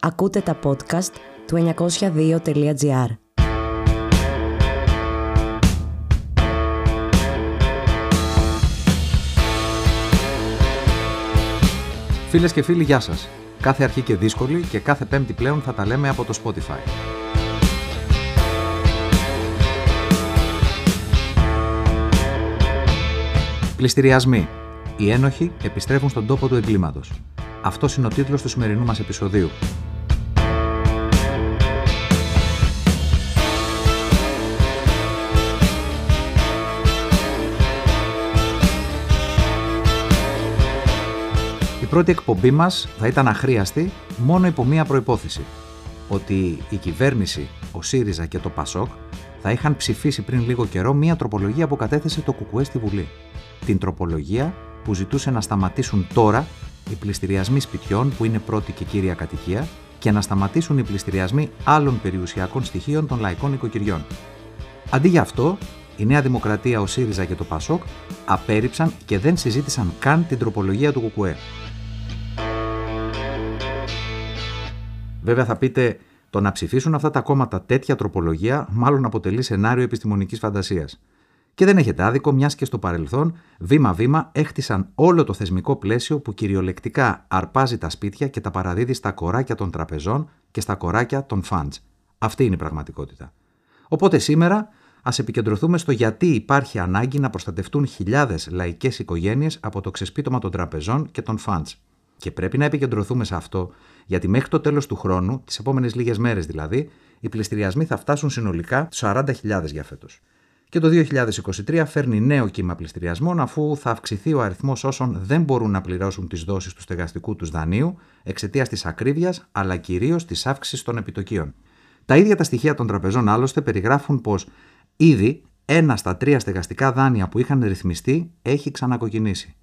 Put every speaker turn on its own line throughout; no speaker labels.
Ακούτε τα podcast του 902.gr
Φίλες και φίλοι, γεια σας. Κάθε αρχή και δύσκολη και κάθε πέμπτη πλέον θα τα λέμε από το Spotify. Πληστηριασμοί. Οι ένοχοι επιστρέφουν στον τόπο του εγκλήματος. Αυτός είναι ο τίτλος του σημερινού μας επεισοδίου. Πρώτη εκπομπή μας θα ήταν αχρίαστη μόνο υπό μία προϋπόθεση. Ότι η κυβέρνηση, ο ΣΥΡΙΖΑ και το ΠΑΣΟΚ θα είχαν ψηφίσει πριν λίγο καιρό μία τροπολογία που κατέθεσε το ΚΚΕ στη Βουλή. Την τροπολογία που ζητούσε να σταματήσουν τώρα οι πληστηριασμοί σπιτιών που είναι πρώτη και κύρια κατοικία και να σταματήσουν οι πληστηριασμοί άλλων περιουσιακών στοιχείων των λαϊκών οικοκυριών. Αντί για αυτό, η Νέα Δημοκρατία, ο ΣΥΡΙΖΑ και το ΠΑΣΟΚ απέρριψαν και δεν συζήτησαν καν την τροπολογία του ΚΚΕ. Βέβαια θα πείτε, το να ψηφίσουν αυτά τα κόμματα τέτοια τροπολογία μάλλον αποτελεί σενάριο επιστημονικής φαντασίας. Και δεν έχετε άδικο, μιας και στο παρελθόν, βήμα-βήμα, έχτισαν όλο το θεσμικό πλαίσιο που κυριολεκτικά αρπάζει τα σπίτια και τα παραδίδει στα κοράκια των τραπεζών και στα κοράκια των funds. Αυτή είναι η πραγματικότητα. Οπότε σήμερα ας επικεντρωθούμε στο γιατί υπάρχει ανάγκη να προστατευτούν χιλιάδες λαϊκές οικογένειες από το ξεσπίτωμα των τραπεζών και των funds. Και πρέπει να επικεντρωθούμε σε αυτό, γιατί μέχρι το τέλος του χρόνου, τις επόμενες λίγες μέρες δηλαδή, οι πληστηριασμοί θα φτάσουν συνολικά στους 40.000 για φέτος. Και το 2023 φέρνει νέο κύμα πληστηριασμών αφού θα αυξηθεί ο αριθμός όσων δεν μπορούν να πληρώσουν τις δόσεις του στεγαστικού τους δανείου εξαιτίας της ακρίβειας αλλά κυρίως της αύξησης των επιτοκίων. Τα ίδια τα στοιχεία των τραπεζών άλλωστε περιγράφουν πως ήδη ένα στα τρία στεγαστικά δάνεια που είχαν ρυθμιστεί έχει ξανακοκκινήσει.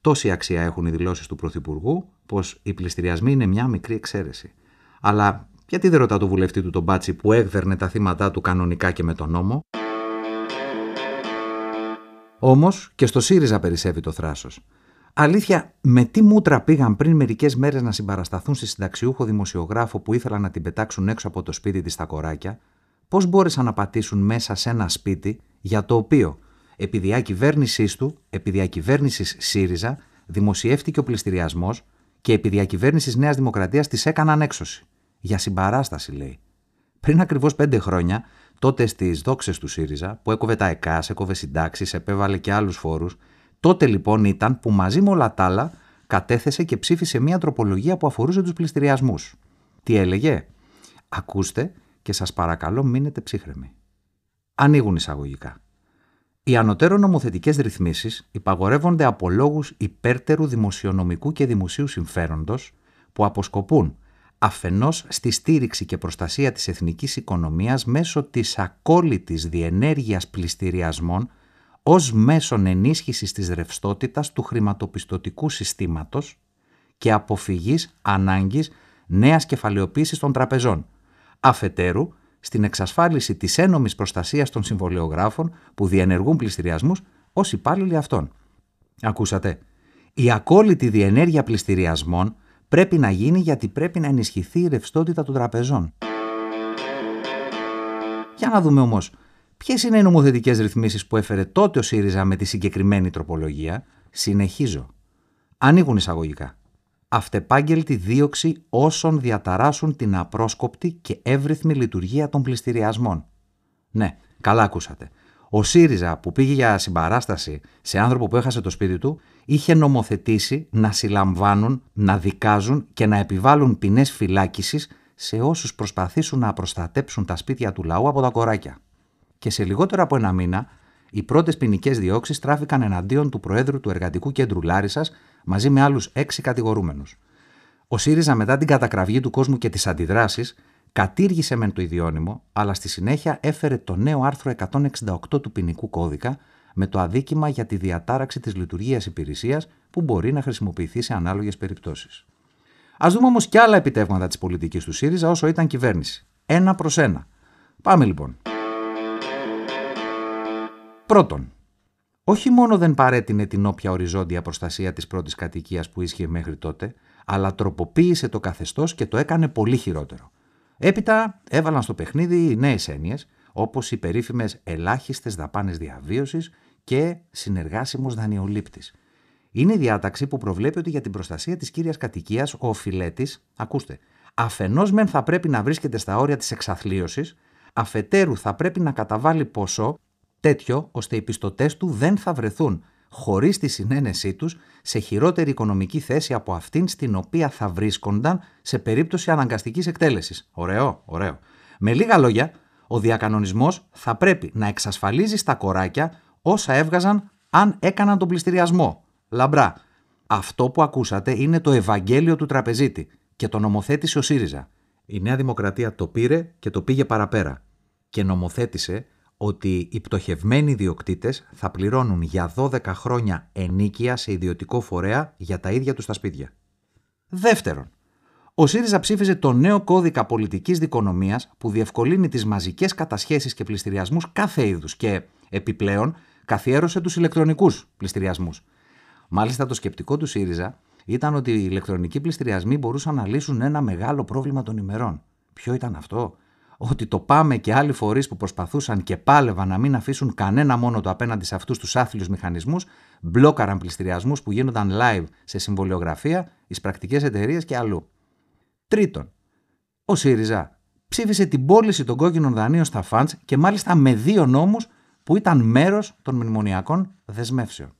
Τόση αξία έχουν οι δηλώσεις του Πρωθυπουργού πως οι πληστηριασμοί είναι μια μικρή εξαίρεση. Αλλά γιατί δεν ρωτά το βουλευτή του τον Μπάτσι που έκδερνε τα θύματα του κανονικά και με τον νόμο; Όμως και στο ΣΥΡΙΖΑ περισσεύει το θράσος. Αλήθεια, με τι μούτρα πήγαν πριν μερικές μέρες να συμπαρασταθούν στη συνταξιούχο δημοσιογράφο που ήθελαν να την πετάξουν έξω από το σπίτι της στα κοράκια, πώς μπόρεσαν να πατήσουν μέσα σε ένα σπίτι για το οποίο, επί διακυβέρνησής του, επί διακυβέρνησης ΣΥΡΙΖΑ, δημοσιεύτηκε ο πληστηριασμός και επί διακυβέρνησης Νέας Δημοκρατίας της έκαναν έξωση. Για συμπαράσταση, λέει. Πριν ακριβώς πέντε χρόνια, τότε στις δόξες του ΣΥΡΙΖΑ, που έκοβε τα ΕΚΑΣ, έκοβε συντάξεις, επέβαλε και άλλους φόρους, τότε λοιπόν ήταν που μαζί με όλα τα άλλα κατέθεσε και ψήφισε μια τροπολογία που αφορούσε τους πληστηριασμούς. Τι έλεγε, Ακούστε και σας παρακαλώ μείνετε ψύχρεμοι. Ανοίγουν εισαγωγικά. Οι ανωτέρω νομοθετικές ρυθμίσεις υπαγορεύονται από λόγους υπέρτερου δημοσιονομικού και δημοσίου συμφέροντος που αποσκοπούν αφενός στη στήριξη και προστασία της εθνικής οικονομίας μέσω της ακόλυτης διενέργειας πληστηριασμών ως μέσον ενίσχυσης της ρευστότητας του χρηματοπιστωτικού συστήματος και αποφυγής ανάγκης νέας κεφαλαιοποίησης των τραπεζών. Αφετέρου, στην εξασφάλιση της ένομης προστασίας των συμβολιογράφων που διενεργούν πληστηριασμούς ως υπάλληλοι αυτών. Ακούσατε. Η ακόλυτη διενέργεια πληστηριασμών πρέπει να γίνει γιατί πρέπει να ενισχυθεί η ρευστότητα των τραπεζών. Για να δούμε όμως, ποιες είναι οι νομοθετικές ρυθμίσεις που έφερε τότε ο ΣΥΡΙΖΑ με τη συγκεκριμένη τροπολογία; Συνεχίζω. Ανοίγουν εισαγωγικά. Αυτεπάγγελτη δίωξη όσων διαταράσσουν την απρόσκοπτη και εύρυθμη λειτουργία των πληστηριασμών. Ναι, καλά ακούσατε. Ο ΣΥΡΙΖΑ που πήγε για συμπαράσταση σε άνθρωπο που έχασε το σπίτι του είχε νομοθετήσει να συλλαμβάνουν, να δικάζουν και να επιβάλλουν ποινές φυλάκισης σε όσους προσπαθήσουν να προστατέψουν τα σπίτια του λαού από τα κοράκια. Και σε λιγότερο από ένα μήνα, οι πρώτες ποινικές διώξεις τράφηκαν εναντίον του Προέδρου του Εργατικού Κέντρου Λάρισας μαζί με άλλους έξι κατηγορούμενους. Ο ΣΥΡΙΖΑ μετά την κατακραυγή του κόσμου και τις αντιδράσεις κατήργησε μεν το ιδιώνυμο, αλλά στη συνέχεια έφερε το νέο άρθρο 168 του ποινικού κώδικα με το αδίκημα για τη διατάραξη της λειτουργίας υπηρεσίας που μπορεί να χρησιμοποιηθεί σε ανάλογες περιπτώσεις. Ας δούμε όμως και άλλα επιτεύγματα της πολιτικής του ΣΥΡΙΖΑ όσο ήταν κυβέρνηση. Ένα προς ένα. Πάμε λοιπόν. Πρώτον, όχι μόνο δεν παρέτεινε την όποια οριζόντια προστασία της πρώτης κατοικίας που ίσχυε μέχρι τότε, αλλά τροποποίησε το καθεστώς και το έκανε πολύ χειρότερο. Έπειτα έβαλαν στο παιχνίδι νέες έννοιες, όπως οι περίφημες ελάχιστες δαπάνες διαβίωσης και συνεργάσιμος δανειολήπτης. Είναι η διάταξη που προβλέπει ότι για την προστασία της κύριας κατοικίας ο οφειλέτη, ακούστε, αφενός μεν θα πρέπει να βρίσκεται στα όρια της εξαθλίωσης, αφετέρου θα πρέπει να καταβάλει ποσό τέτοιο ώστε οι πιστωτές του δεν θα βρεθούν χωρίς τη συνένεσή τους σε χειρότερη οικονομική θέση από αυτήν στην οποία θα βρίσκονταν σε περίπτωση αναγκαστικής εκτέλεσης. Ωραίο, ωραίο. Με λίγα λόγια, ο διακανονισμός θα πρέπει να εξασφαλίζει στα κοράκια όσα έβγαζαν αν έκαναν τον πληστηριασμό. Λαμπρά. Αυτό που ακούσατε είναι το Ευαγγέλιο του τραπεζίτη και το νομοθέτησε ο ΣΥΡΙΖΑ. Η Νέα Δημοκρατία το πήρε και το πήγε παραπέρα. Και νομοθέτησε ότι οι πτωχευμένοι ιδιοκτήτες θα πληρώνουν για 12 χρόνια ενίκεια σε ιδιωτικό φορέα για τα ίδια τους τα σπίτια. Δεύτερον, ο ΣΥΡΙΖΑ ψήφιζε το νέο κώδικα πολιτικής δικονομίας που διευκολύνει τις μαζικές κατασχέσεις και πληστηριασμούς κάθε είδους και, επιπλέον, καθιέρωσε τους ηλεκτρονικούς πληστηριασμούς. Μάλιστα το σκεπτικό του ΣΥΡΙΖΑ ήταν ότι οι ηλεκτρονικοί πληστηριασμοί μπορούσαν να λύσουν ένα μεγάλο πρόβλημα των ημερών. Ποιο ήταν αυτό; Ότι το πάμε και άλλοι φορείς που προσπαθούσαν και πάλευαν να μην αφήσουν κανένα μόνο το απέναντι σε αυτούς τους άθλιους μηχανισμούς, μπλόκαραν πληστηριασμούς που γίνονταν live σε συμβολιογραφία, εις πρακτικές εταιρείες και αλλού. Τρίτον, ο ΣΥΡΙΖΑ ψήφισε την πώληση των κόκκινων δανείων στα φαντς και μάλιστα με δύο νόμους που ήταν μέρος των μνημονιακών δεσμεύσεων.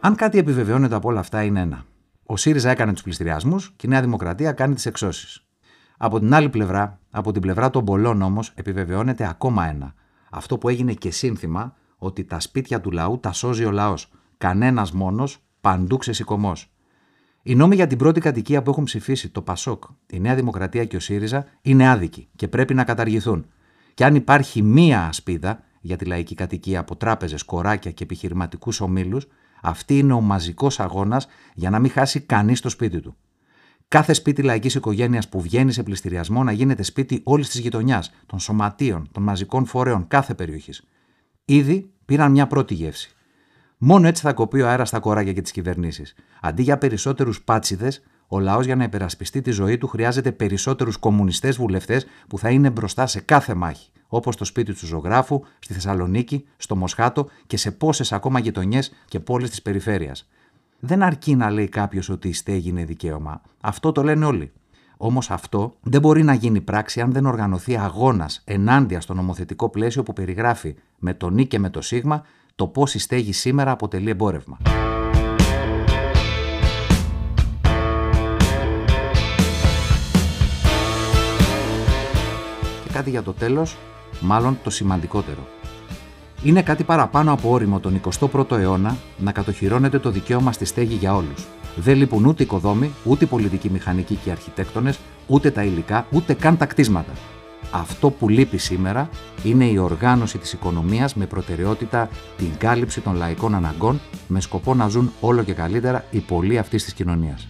Αν κάτι επιβεβαιώνεται από όλα αυτά είναι ένα. Ο ΣΥΡΙΖΑ έκανε τους πληστηριασμούς και η Νέα Δημοκρατία κάνει τις εξώσεις. Από την άλλη πλευρά, από την πλευρά των πολλών όμως, επιβεβαιώνεται ακόμα ένα. Αυτό που έγινε και σύνθημα ότι τα σπίτια του λαού τα σώζει ο λαός. Κανένας μόνος, παντού ξεσηκωμός. Οι νόμοι για την πρώτη κατοικία που έχουν ψηφίσει το ΠΑΣΟΚ, η Νέα Δημοκρατία και ο ΣΥΡΙΖΑ είναι άδικοι και πρέπει να καταργηθούν. Και αν υπάρχει μία ασπίδα για τη λαϊκή κατοικία από τράπεζες, κοράκια και επιχειρηματικούς ομίλους, αυτή είναι ο μαζικός αγώνας για να μην χάσει κανείς το σπίτι του κάθε σπίτι λαϊκής οικογένειας που βγαίνει σε πληστηριασμό να γίνεται σπίτι όλης της γειτονιάς, των σωματείων, των μαζικών φορέων κάθε περιοχής. Ήδη πήραν μια πρώτη γεύση. Μόνο έτσι θα κοπεί ο αέρας στα κοράκια και τις κυβερνήσεις. Αντί για περισσότερους πάτσιδες, ο λαός για να υπερασπιστεί τη ζωή του χρειάζεται περισσότερους κομμουνιστές βουλευτές που θα είναι μπροστά σε κάθε μάχη, όπως στο σπίτι του ζωγράφου, στη Θεσσαλονίκη, στο Μοσχάτο και σε πόσες ακόμα γειτονιές και πόλεις της περιφέρειας. Δεν αρκεί να λέει κάποιος ότι η στέγη είναι δικαίωμα. Αυτό το λένε όλοι. Όμως αυτό δεν μπορεί να γίνει πράξη αν δεν οργανωθεί αγώνας ενάντια στο νομοθετικό πλαίσιο που περιγράφει με το νι και με το σίγμα το πώς η στέγη σήμερα αποτελεί εμπόρευμα. Και κάτι για το τέλος, μάλλον το σημαντικότερο. Είναι κάτι παραπάνω από όριμο τον 21ο αιώνα να κατοχυρώνεται το δικαίωμα στη στέγη για όλους. Δεν λείπουν ούτε οικοδόμοι, ούτε πολιτικοί μηχανικοί και αρχιτέκτονες, ούτε τα υλικά, ούτε καν τα κτίσματα. Αυτό που λείπει σήμερα είναι η οργάνωση της οικονομίας με προτεραιότητα την κάλυψη των λαϊκών αναγκών με σκοπό να ζουν όλο και καλύτερα οι πολλοί αυτής της κοινωνίας.